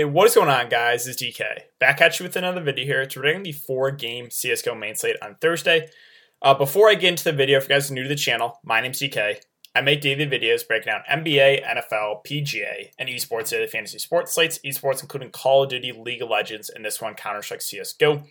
Hey, what is going on, guys? It's DK. Back at you with another video here. It's regarding the four game CSGO main slate on Thursday. Uh, before I get into the video, if you guys are new to the channel, my name's DK. I make daily videos breaking down NBA, NFL, PGA, and esports daily fantasy sports slates, esports including Call of Duty, League of Legends, and this one, Counter Strike CSGO.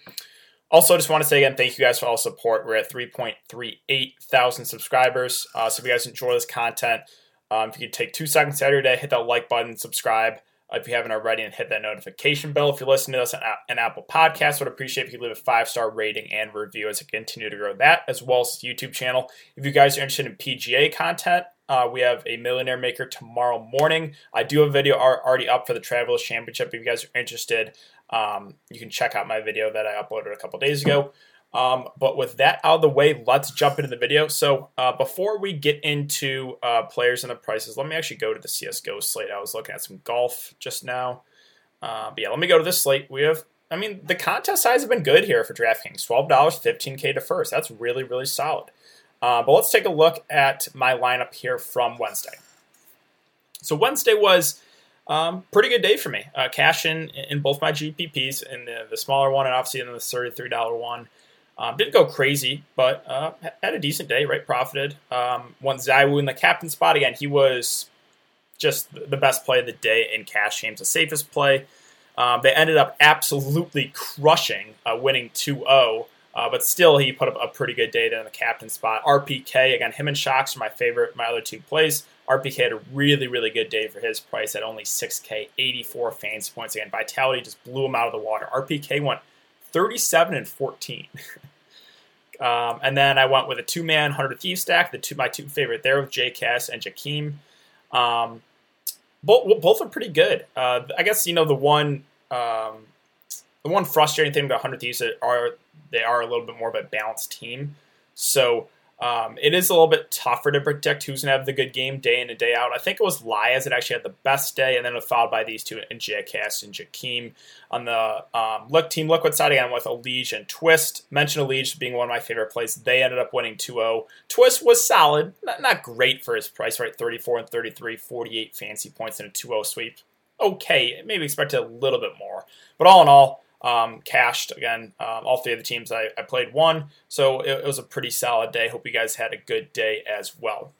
Also, just want to say again, thank you guys for all support. We're at 3.38 thousand subscribers. Uh, so if you guys enjoy this content, um, if you could take two seconds out of your day, hit that like button, subscribe if you haven't already, and hit that notification bell. If you're listening to us on, an Apple Podcast, would appreciate if you leave a five star rating and review as I continue to grow that, as well as YouTube channel. If you guys are interested in PGA content, uh, we have a Millionaire Maker tomorrow morning. I do have a video already up for the Travelers Championship. If you guys are interested, um, you can check out my video that I uploaded a couple days ago. Um, but with that out of the way, let's jump into the video. So uh, before we get into uh, players and the prices, let me actually go to the CSGO slate. I was looking at some golf just now. Uh, but yeah, let me go to this slate. We have, I mean, the contest size has been good here for DraftKings. $12, 15K to first. That's really, really solid. Uh, but let's take a look at my lineup here from Wednesday. So Wednesday was um, pretty good day for me. Uh, cash in in both my GPPs, in the, the smaller one and obviously in the $33 one. Um, didn't go crazy, but uh, had a decent day, right? Profited. Um, won ZywOo in the captain spot. Again, he was just the best play of the day in cash games, the safest play. Um, they ended up absolutely crushing, uh, winning 2 0. Uh, but still, he put up a pretty good day there in the captain spot. RPK, again, him and shox are my favorite, my other two plays. RPK had a really, really good day for his price at only 6K, 84 fantasy points. Again, Vitality just blew him out of the water. RPK went 37 and 14. um, and then I went with a two man 100 Thieves stack, the two my two favorite there with JKS and jkaem. Um, both, both are pretty good. Uh, I guess, you know, the one. Um, the one frustrating thing about 100 Thieves are they are a little bit more of a balanced team. So um, it is a little bit tougher to predict who's going to have the good game day in and day out. I think it was Liazz that actually had the best day, and then it was followed by these two in JKS and jkaem. On the um, look Team Liquid side, again with Elige and Twist. Mention Elige being one of my favorite plays. They ended up winning 2 0. Twist was solid, not, not great for his price, right? 34 and 33, 48 fancy points in a 2 0 sweep. Okay, maybe expected a little bit more. But all in all, um, cashed again. Um, all three of the teams I, I played won, so it, it, was a pretty solid day. Hope you guys had a good day as well.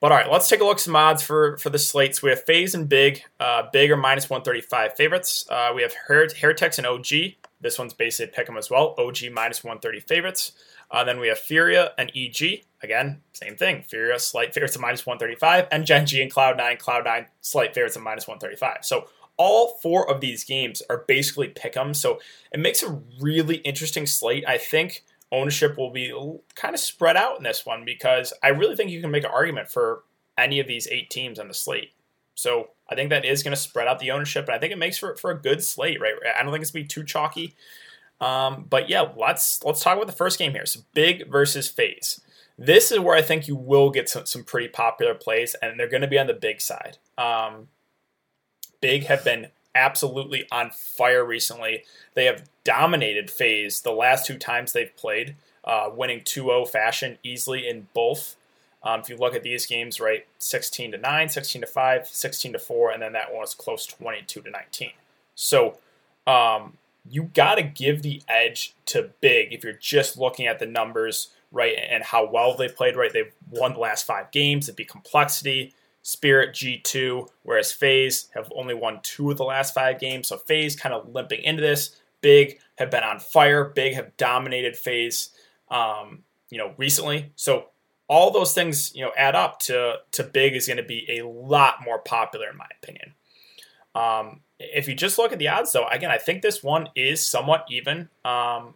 But all right, let's take a look at some odds for for the slates. We have FaZe and Big. Uh, Big are minus one thirty five favorites. Uh, we have Her- Heretics and OG. This one's basically pick them as well. OG minus one thirty favorites. Uh, then we have Furia and EG. Again, same thing. Furia slight favorites of minus 135, and Gen G and Cloud9, Cloud9 slight favorites of minus 135. So all four of these games are basically pick 'em, so it makes a really interesting slate. I think ownership will be kind of spread out in this one because I really think you can make an argument for any of these eight teams on the slate. So I think that is going to spread out the ownership, and I think it makes for for a good slate, right? I don't think it's going to be too chalky. Um, but yeah, let's let's talk about the first game here. So big versus FaZe. This is where I think you will get some, some pretty popular plays, and they're going to be on the big side. Um, Big have been absolutely on fire recently. They have dominated FaZe the last two times they've played, uh, winning 2 0 fashion easily in both. Um, if you look at these games, right, 16 to 9, 16 to 5, 16 to 4, and then that one was close 22 to 19. So um, you got to give the edge to Big if you're just looking at the numbers, right, and how well they played, right? They've won the last five games. It'd be complexity. Spirit G2, whereas FaZe have only won two of the last five games. So FaZe kind of limping into this. Big have been on fire. Big have dominated FaZe, um, you know, recently. So all those things, you know, add up to to Big is going to be a lot more popular in my opinion. Um, if you just look at the odds, though, again, I think this one is somewhat even. Um,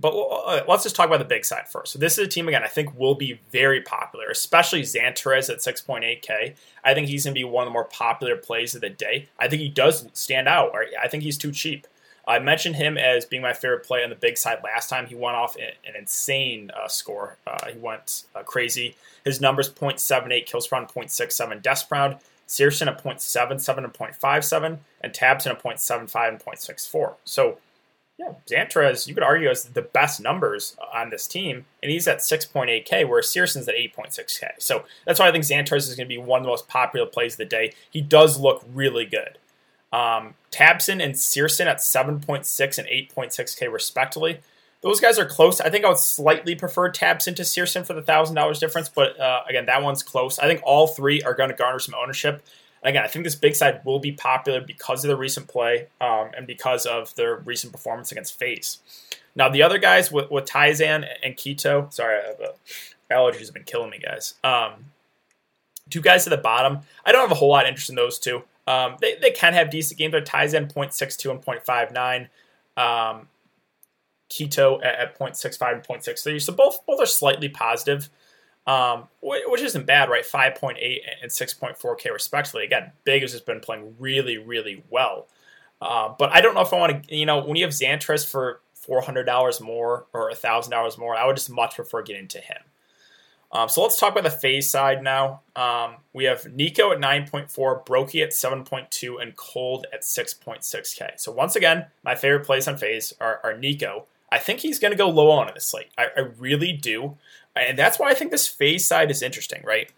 but uh, let's just talk about the big side first. So this is a team again I think will be very popular, especially Xantares at 6.8k. I think he's going to be one of the more popular plays of the day. I think he does stand out. I think he's too cheap. I mentioned him as being my favorite play on the big side last time. He went off an insane uh, score. Uh, he went uh, crazy. His numbers 0.78 kills per round, 0.67 deaths per round. syrsoN at 0.77 and 0.57, and Tabs at 0.75 and 0.64. So Yeah, Xantares, you could argue, has the best numbers on this team, and he's at 6.8K, where syrsoN's at 8.6K. So that's why I think Xantares is going to be one of the most popular plays of the day. He does look really good. Um, tabseN and syrsoN at 7.6 and 8.6K, respectively. Those guys are close. I think I would slightly prefer tabseN to syrsoN for the $1,000 difference, but uh, again, that one's close. I think all three are going to garner some ownership again, I think this big side will be popular because of the recent play um, and because of their recent performance against FaZe. Now, the other guys with, with and k1to, sorry, uh, allergies have been killing me, guys. Um, two guys at the bottom, I don't have a whole lot of interest in those two. Um, they, they can have decent games, but tiziaN 0.62 and 0.59. Um, k1to at, at 0.65 and 0.63. So both both are slightly positive um, which isn't bad, right? 5.8 and 6.4K respectively. Again, Big has been playing really, really well. Uh, but I don't know if I want to, you know, when you have Xantares for $400 more or $1,000 more, I would just much prefer getting to him. Um, so let's talk about the FaZe side now. Um, we have NiKo at 9.4, broky at 7.2, and Cold at 6.6K. So once again, my favorite plays on FaZe are, are NiKo. I think he's going to go low on in this slate. I, I really do. And that's why I think this FaZe side is interesting, right?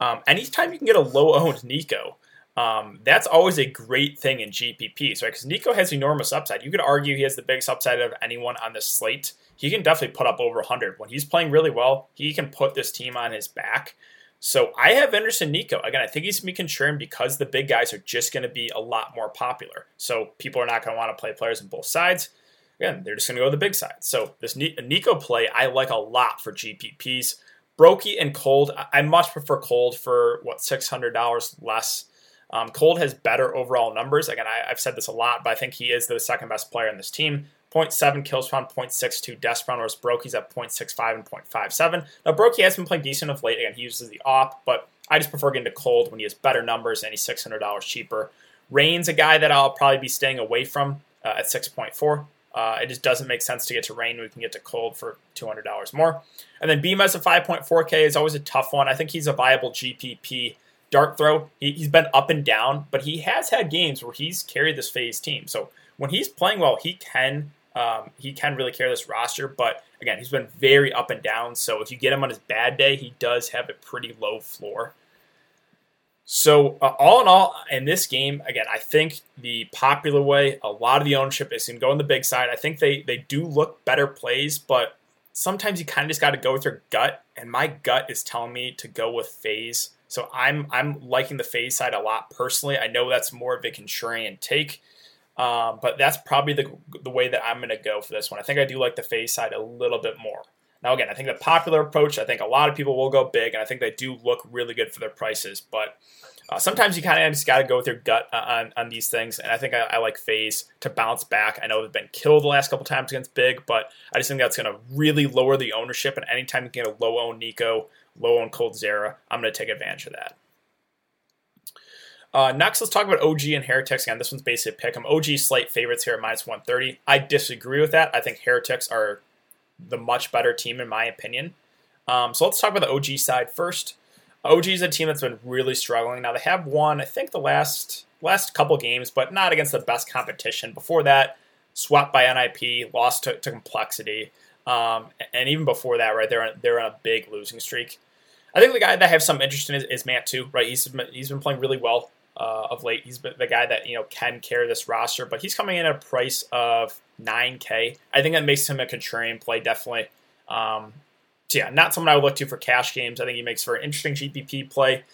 Um, anytime you can get a low owned NiKo, um, that's always a great thing in GPPs, right? Because NiKo has enormous upside. You could argue he has the biggest upside of anyone on this slate. He can definitely put up over 100. When he's playing really well, he can put this team on his back. So I have interest in NiKo. Again, I think he's going to be contrarian because the big guys are just going to be a lot more popular. So people are not going to want to play players on both sides again, they're just going to go to the big side. So this NiKo play, I like a lot for GPPs. broky and Cold, I much prefer Cold for what six hundred dollars less. Um, Cold has better overall numbers. Again, I, have said this a lot, but I think he is the second best player in this team. 0.7 kills per round, 0.62 deaths per round, whereas broky's at 0.65 and 0.57. Now, broky has been playing decent of late. Again, he uses the op, but I just prefer getting to Cold when he has better numbers and he's $600 cheaper. Rain's a guy that I'll probably be staying away from uh, at 6.4. Uh, it just doesn't make sense to get to rain. We can get to cold for $200 more. And then Bymas at 5.4K is always a tough one. I think he's a viable GPP dart throw. He, has been up and down, but he has had games where he's carried this FaZe team. So when he's playing well, he can um, he can really carry this roster. But again, he's been very up and down. So if you get him on his bad day, he does have a pretty low floor. So, uh, all in all, in this game, again, I think the popular way, a lot of the ownership is going to go on the big side. I think they, they do look better plays, but sometimes you kind of just got to go with your gut. And my gut is telling me to go with FaZe. So I'm I'm liking the FaZe side a lot personally. I know that's more of a contrarian take, um, but that's probably the the way that I'm going to go for this one. I think I do like the FaZe side a little bit more. Now, again, I think the popular approach, I think a lot of people will go big, and I think they do look really good for their prices. But uh, sometimes you kind of just got to go with your gut uh, on, on these things, and I think I, I, like FaZe to bounce back. I know they've been killed the last couple times against Big, but I just think that's going to really lower the ownership. And anytime you get a low owned NiKo, low owned coldzera, I'm going to take advantage of that. Uh, next, let's talk about OG and Heretics. Again, this one's basically a pick 'em. OG slight favorites here at minus 130. I disagree with that. I think Heretics are the much better team, in my opinion. Um, so let's talk about the OG side first. OG is a team that's been really struggling. Now they have won, I think, the last last couple games, but not against the best competition. Before that, swept by NIP, lost to, to Complexity, um, and even before that, right, they're they're on a big losing streak. I think the guy that I have some interest in is, is mantuu, right? He's been, he's been playing really well uh, of late. He's the guy that you know can carry this roster, but he's coming in at a price of 9K. I think that makes him a contrarian play, definitely. Um, so yeah, not someone I would look to for cash games. I think he makes for an interesting GPP play.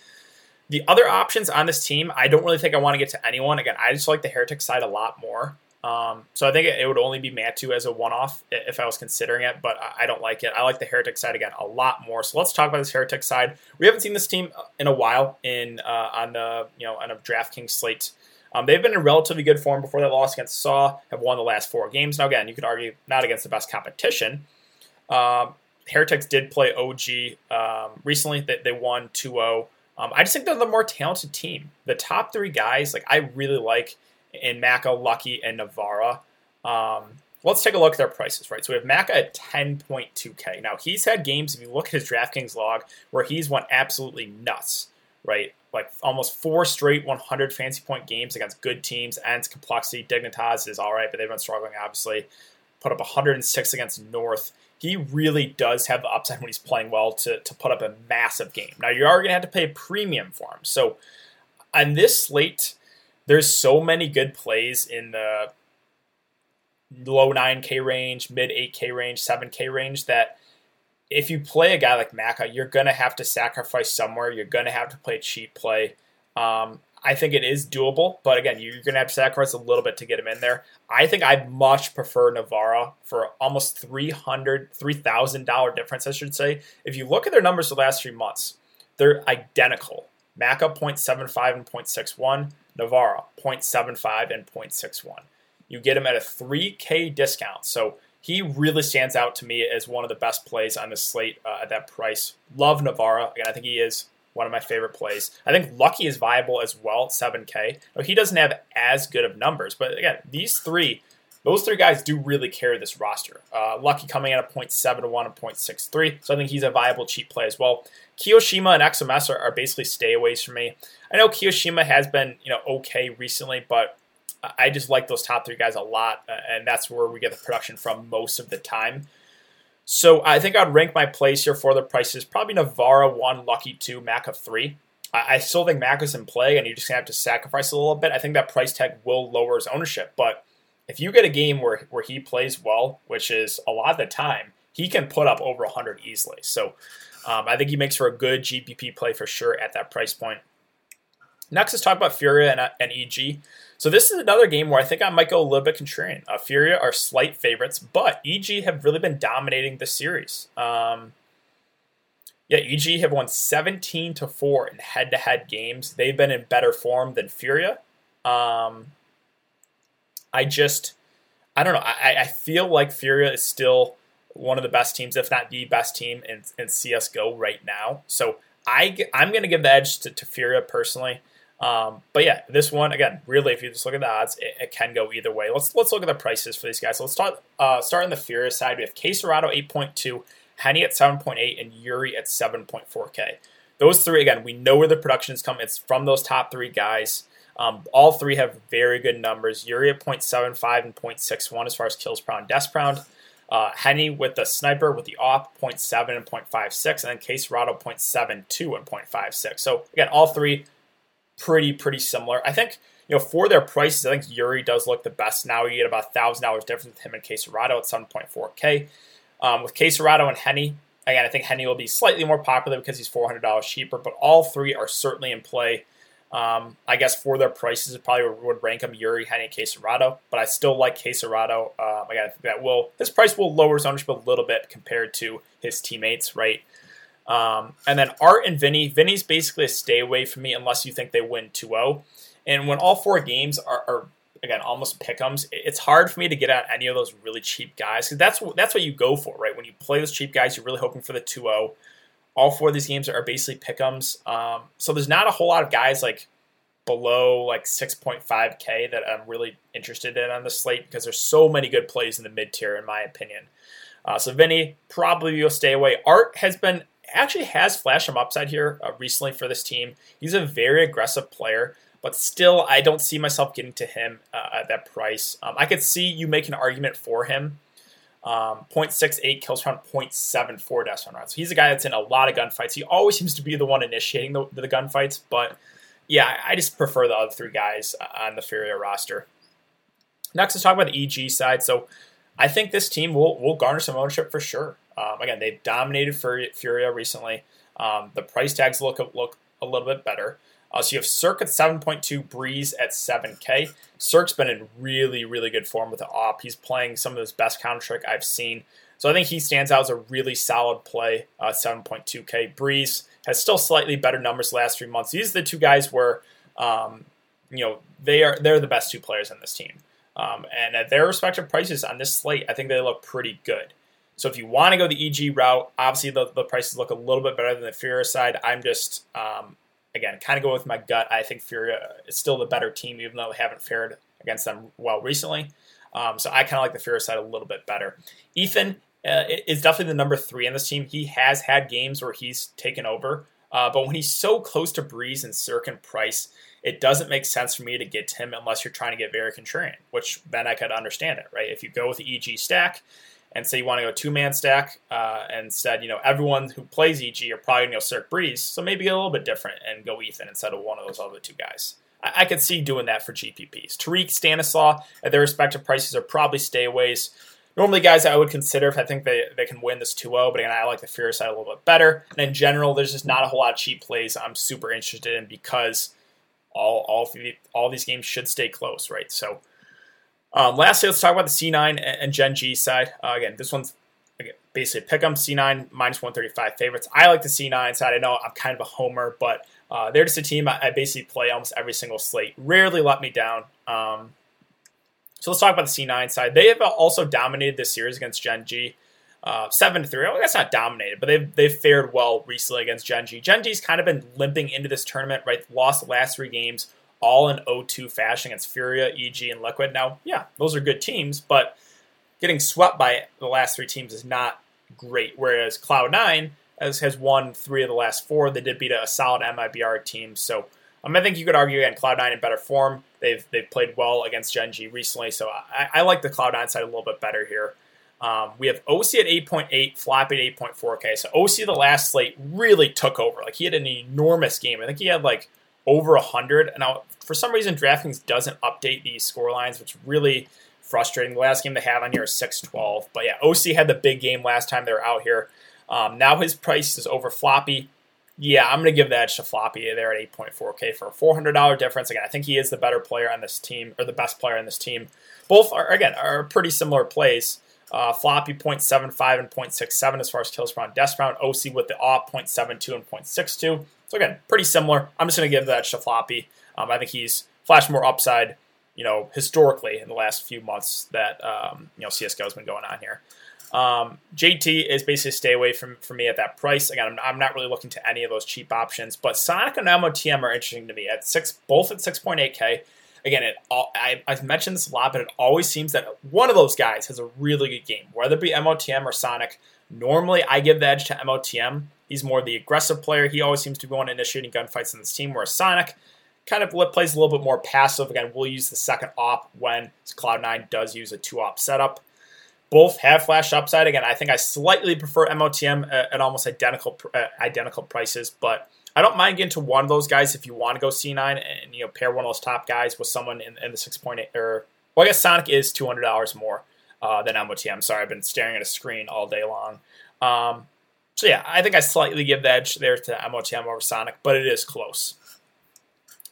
The other options on this team, I don't really think I want to get to anyone. Again, I just like the Heretic side a lot more. Um, so I think it, would only be mantuu as a one-off if I was considering it, but I don't like it. I like the Heretic side again a lot more. So let's talk about this Heretic side. We haven't seen this team in a while in uh, on the you know on a DraftKings slate. Um, they've been in relatively good form before that loss against Saw. Have won the last four games. Now again, you could argue not against the best competition. Um, Heretics did play OG um, recently. They, they won 2-0. Um, I just think they're the more talented team. The top three guys, like I really like in Maka, Lucky, and Nivera. Um, let's take a look at their prices, right? So we have Maka at 10.2K. Now he's had games, if you look at his DraftKings log, where he's went absolutely nuts, right? Like almost four straight 100 fancy point games against good teams. And complexity, Dignitas is all right, but they've been struggling, obviously. Put up 106 against North. He really does have the upside when he's playing well to, to put up a massive game. Now, you are going to have to pay a premium for him. So, on this slate, there's so many good plays in the low 9K range, mid 8K range, 7K range that if you play a guy like Maka, you're going to have to sacrifice somewhere. You're going to have to play cheap play. Um, I think it is doable, but again, you're going to have to sacrifice a little bit to get him in there. I think I much prefer Nivera for almost $300, $3,000 difference, I should say. If you look at their numbers the last three months, they're identical. Maka 0.75 and 0.61, Nivera 0.75 and 0.61. You get him at a 3K discount. So he really stands out to me as one of the best plays on the slate uh, at that price. Love Nivera. Again, I think he is one of my favorite plays. I think Lucky is viable as well 7K. Now, he doesn't have as good of numbers, but again, these three, those three guys do really carry this roster. Uh, Lucky coming in at 0.71 and 0.63, so I think he's a viable cheap play as well. kioShiMa and XMS are, are basically stayaways for me. I know kioShiMa has been you know okay recently, but I just like those top three guys a lot, uh, and that's where we get the production from most of the time. So I think I'd rank my place here for the prices probably Nivera one, Lucky two, Mac of three. I still think Mac is in play, and you're just gonna have to sacrifice a little bit. I think that price tag will lower his ownership, but if you get a game where where he plays well, which is a lot of the time, he can put up over 100 easily. So um, I think he makes for a good GPP play for sure at that price point. Next, let's talk about Furia and, uh, and EG. So this is another game where I think I might go a little bit contrarian. Uh, Furia are slight favorites, but EG have really been dominating the series. Um, yeah, EG have won 17 to 4 in head to head games. They've been in better form than Furia. Um, I just, I don't know. I, I feel like Furia is still one of the best teams, if not the best team in, in CSGO right now. So I, I'm going to give the edge to, to Furia personally. Um, but yeah, this one again, really, if you just look at the odds, it, it, can go either way. Let's let's look at the prices for these guys. So let's start uh, start on the Furious side. We have KSCERATO eight point two, HEN1 at seven point eight, and yuurih at seven point four K. Those three again, we know where the productions come. It's from those top three guys. Um, all three have very good numbers. yuurih at 0.75 and 0.61 as far as kills per round, deaths round. Uh, HEN1 with the sniper with the op 0.7 and 0.56, and then KSCERATO 0.72 and 0.56. So again, all three pretty pretty similar. I think you know for their prices, I think yuurih does look the best now. You get about thousand dollars difference with him and KSCERATO at seven point four k. Um, with KSCERATO and HEN1, again, I think HEN1 will be slightly more popular because he's four hundred dollars cheaper. But all three are certainly in play. Um, I guess for their prices, it probably would rank them yuurih, HEN1, KSCERATO, but I still like KSCERATO. Uh, again, I think that will his price will lower his ownership a little bit compared to his teammates, right? Um, and then Art and VINI. VINI's basically a stay away from me unless you think they win 2 0. And when all four games are, are again almost pickums, it's hard for me to get at any of those really cheap guys because that's that's what you go for, right? When you play those cheap guys, you're really hoping for the 2 0. All four of these games are basically pickums. Um, so there's not a whole lot of guys like below like 6.5k that I'm really interested in on the slate because there's so many good plays in the mid tier, in my opinion. Uh, so VINI probably will stay away. Art has been actually has flashed some upside here uh, recently for this team. He's a very aggressive player, but still, I don't see myself getting to him uh, at that price. Um, I could see you make an argument for him. Um, 0.68 kills round, 0.74 deaths round. So he's a guy that's in a lot of gunfights. He always seems to be the one initiating the, the gunfights, but yeah, I just prefer the other three guys uh, on the Furia roster. Next, let's talk about the EG side. So I think this team will will garner some ownership for sure. Um, again, they've dominated Furia recently. Um, the price tags look look a little bit better. Uh, so you have CeRq at 7.2, Brehze at 7K. CeRq's been in really, really good form with the op. He's playing some of his best Counter Strike I've seen. So I think he stands out as a really solid play, uh, 7.2K. Brehze has still slightly better numbers the last three months. These are the two guys where, um, you know, they are they're the best two players on this team. Um, and at their respective prices on this slate, I think they look pretty good. So if you want to go the EG route, obviously the, the prices look a little bit better than the Furia side. I'm just, um, again, kind of going with my gut. I think Furia is still the better team, even though they haven't fared against them well recently. Um, so I kind of like the Furia side a little bit better. Ethan uh, is definitely the number three in this team. He has had games where he's taken over. Uh, but when he's so close to Brehze and CeRq and Price, it doesn't make sense for me to get him unless you're trying to get very contrarian, which then I could understand it, right? If you go with the EG stack and say you want to go two man stack, uh, instead, you know, everyone who plays EG are probably going to go CeRq Brehze, so maybe a little bit different and go Ethan instead of one of those other two guys. I, I could see doing that for GPPs. tarik, Stanislaw, at their respective prices are probably stayaways. Normally, guys, I would consider if I think they, they can win this 2 0, but again, I like the Fury side a little bit better. And in general, there's just not a whole lot of cheap plays I'm super interested in because all all all these games should stay close, right? So, um, lastly, let's talk about the C9 and Gen G side. Uh, again, this one's again, basically pick them C9 minus 135 favorites. I like the C9 side. I know I'm kind of a homer, but uh, they're just a team I, I, basically play almost every single slate. Rarely let me down. Um, so let's talk about the C9 side. They have also dominated this series against Gen G. Uh, seven to three. That's not dominated, but they've they've fared well recently against Gen G. Gen G's kind of been limping into this tournament, right? Lost the last three games, all in 0-2 fashion against Furia, EG, and Liquid. Now, yeah, those are good teams, but getting swept by the last three teams is not great. Whereas Cloud9 has, has won three of the last four. They did beat a solid MIBR team, so um, I think you could argue again Cloud9 in better form. They've they've played well against Gen G recently, so I, I like the Cloud9 side a little bit better here. Um, we have oSee at 8.8, Flop at 8.4K. So oSee the last slate really took over. Like he had an enormous game. I think he had like over 100. And now for some reason DraftKings doesn't update these score lines, which is really frustrating. The last game they have on here is 6-12. But yeah, oSee had the big game last time they were out here. Um, now his price is over Floppy. Yeah, I'm going to give that to Floppy there at 8.4K for a $400 difference. Again, I think he is the better player on this team, or the best player on this team. Both are, again, are pretty similar plays. Uh, floppy 0.75 and 0.67 as far as kills per round, deaths round. oSee with the op 0.72 and 0.62. So again, pretty similar. I'm just going to give that to Floppy. Um, I think he's flashed more upside, you know, historically in the last few months that um, you know CS:GO has been going on here. Um, JT is basically stay away from for me at that price. Again, I'm, I'm, not really looking to any of those cheap options, but Sonic and MOTM are interesting to me at six, both at 6.8k again, it all, I, have mentioned this a lot, but it always seems that one of those guys has a really good game, whether it be MOTM or Sonic. Normally, I give the edge to MOTM. He's more the aggressive player. He always seems to be one initiating gunfights in this team, whereas Sonic kind of plays a little bit more passive. Again, we'll use the second op when Cloud9 does use a two op setup. Both have flash upside. Again, I think I slightly prefer MOTM at, almost identical uh, identical prices, but I don't mind getting to one of those guys if you want to go C9 and you know pair one of those top guys with someone in, in the 6.8 or well, I guess Sonic is two hundred dollars more uh, than MOTM. Sorry, I've been staring at a screen all day long. Um, so yeah, I think I slightly give the edge there to MOTM over Sonic, but it is close.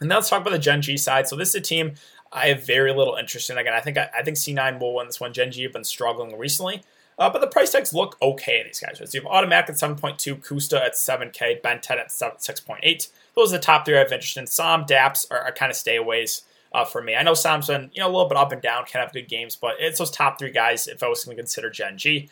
And now let's talk about the Gen G side. So this is a team I have very little interest in. Again, I think I, I think C9 will win this one. Gen G have been struggling recently. Uh, but the price tags look okay in these guys. So you have autimatic at 7.2, koosta at 7K, BnTeT at 6.8. Those are the top three I have interest in. Som, Daps are, are kind of stayaways uh, for me. I know Som's been you know a little bit up and down, can have good games, but it's those top three guys if I was going to consider Gen G.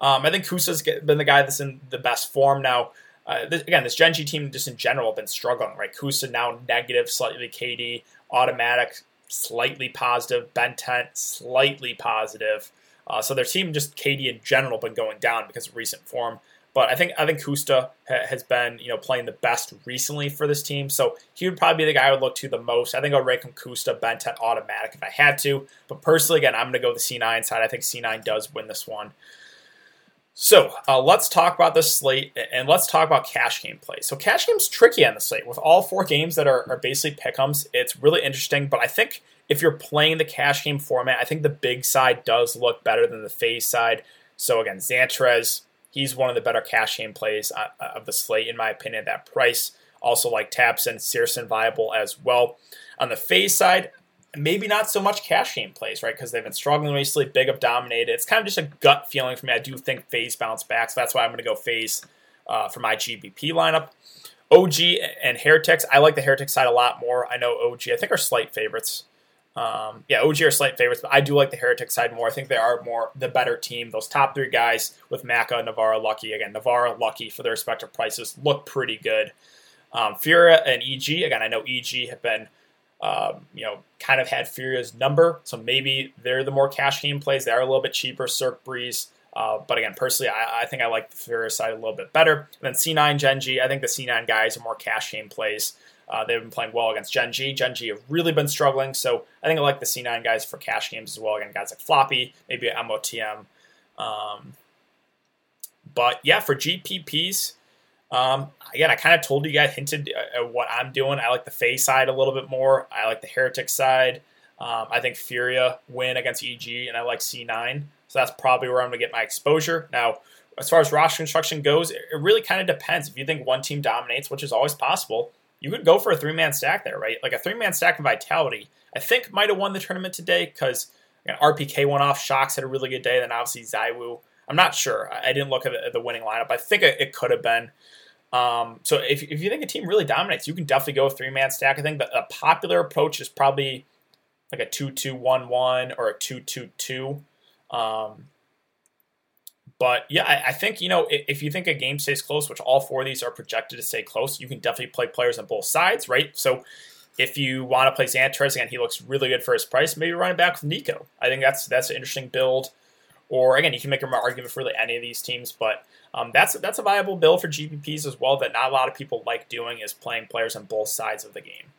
Um, I think koosta's been the guy that's in the best form now. Uh, this, again, this Gen G team just in general have been struggling, right? Kusa now negative, slightly KD, autimatic, slightly positive, BnTeT, slightly positive. Uh, so their team, just KD in general, been going down because of recent form. But I think I think koosta ha- has been you know playing the best recently for this team, so he would probably be the guy I would look to the most. I think I would rank him koosta, autimatic if I had to. But personally, again, I'm going to go the C9 side. I think C9 does win this one. So uh, let's talk about this slate and let's talk about cash game play. So cash game's tricky on the slate with all four games that are, are basically pick'ems. It's really interesting, but I think if you're playing the cash game format, I think the big side does look better than the FaZe side. So again, Xantares, he's one of the better cash game plays uh, uh, of the slate, in my opinion, at that price. Also like tabseN, syrsoN viable as well. On the FaZe side, maybe not so much cash game plays, right? Because they've been struggling recently. Big up dominated. It's kind of just a gut feeling for me. I do think FaZe bounce back, so that's why I'm going to go FaZe uh, for my GPP lineup. OG and Heretics, I like the Heretics side a lot more. I know OG, I think are slight favorites. Um, yeah, OG are slight favorites, but I do like the Heretic side more. I think they are more the better team. Those top three guys with Maka, Nivera, Lucky again. Nivera, Lucky for their respective prices look pretty good. Um, Furia and EG again. I know EG have been, um, you know, kind of had Furia's number, so maybe they're the more cash game plays. They are a little bit cheaper. CeRq Brehze Uh, but again, personally, I, I, think I like the Furia side a little bit better. And then C9 Gen.G, I think the C9 guys are more cash game plays. Uh, they've been playing well against Gen.G. Gen.G have really been struggling, so I think I like the C9 guys for cash games as well. Again, guys like Floppy, maybe MOTM. Um, but yeah, for GPPs, um, again, I kind of told you guys, hinted at what I'm doing. I like the FaZe side a little bit more. I like the Heretic side. Um, I think Furia win against EG, and I like C9. So that's probably where I'm going to get my exposure. Now, as far as roster construction goes, it really kind of depends. If you think one team dominates, which is always possible, you could go for a three man stack there, right? Like a three man stack of Vitality, I think might have won the tournament today because RPK went off, shox had a really good day, then obviously ZywOo. I'm not sure. I didn't look at the, at the winning lineup. I think it, it could have been. Um, so if, if you think a team really dominates, you can definitely go three man stack. I think the, a popular approach is probably like a 2 2 1 1 or a 2 2 2. Um, but yeah, I, I, think, you know, if, you think a game stays close, which all four of these are projected to stay close, you can definitely play players on both sides, right? So if you want to play Xantares, again, he looks really good for his price, maybe run it back with NiKo. I think that's that's an interesting build. Or again, you can make an argument for really any of these teams, but um, that's that's a viable build for GPPs as well that not a lot of people like doing is playing players on both sides of the game.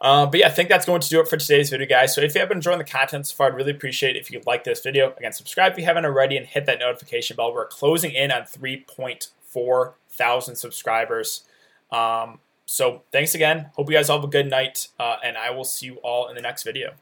Uh, but yeah, I think that's going to do it for today's video, guys. So if you have been enjoying the content so far, I'd really appreciate it if you like this video. Again, subscribe if you haven't already and hit that notification bell. We're closing in on 3.4 thousand subscribers. Um, so thanks again. Hope you guys all have a good night, uh, and I will see you all in the next video.